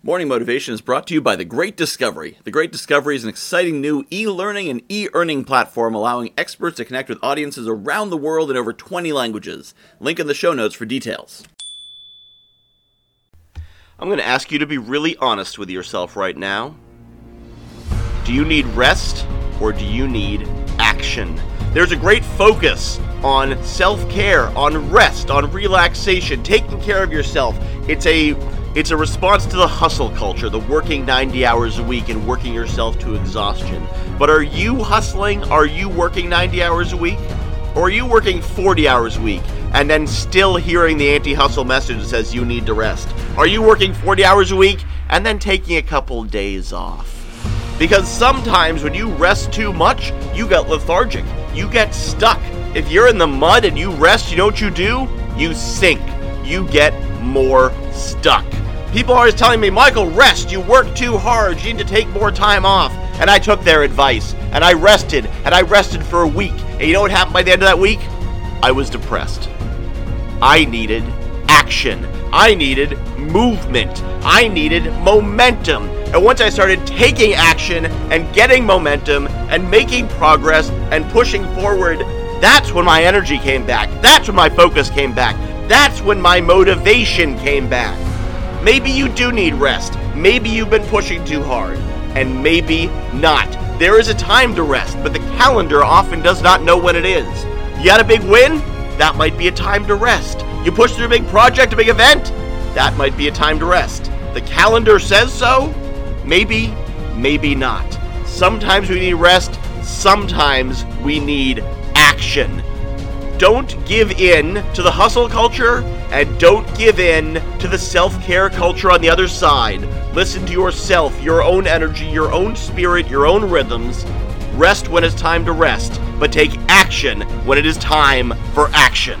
Morning Motivation is brought to you by The Great Discovery. The Great Discovery is an exciting new e learning and e earning platform allowing experts to connect with audiences around the world in over 20 languages. Link in the show notes for details. I'm going to ask you to be really honest with yourself right now. Do you need rest or do you need action? There's a great focus on self care, on rest, on relaxation, taking care of yourself. It's a it's a response to the hustle culture, the working 90 hours a week and working yourself to exhaustion. But are you hustling? Are you working 90 hours a week? Or are you working 40 hours a week and then still hearing the anti hustle message that says you need to rest? Are you working 40 hours a week and then taking a couple days off? Because sometimes when you rest too much, you get lethargic. You get stuck. If you're in the mud and you rest, you know what you do? You sink. You get more stuck. People are always telling me, Michael, rest. You work too hard. You need to take more time off. And I took their advice and I rested and I rested for a week. And you know what happened by the end of that week? I was depressed. I needed action. I needed movement. I needed momentum. And once I started taking action and getting momentum and making progress and pushing forward, that's when my energy came back. That's when my focus came back. That's when my motivation came back. Maybe you do need rest. Maybe you've been pushing too hard. And maybe not. There is a time to rest, but the calendar often does not know when it is. You had a big win? That might be a time to rest. You pushed through a big project, a big event? That might be a time to rest. The calendar says so? Maybe, maybe not. Sometimes we need rest, sometimes we need action. Don't give in to the hustle culture and don't give in to the self care culture on the other side. Listen to yourself, your own energy, your own spirit, your own rhythms. Rest when it's time to rest, but take action when it is time for action.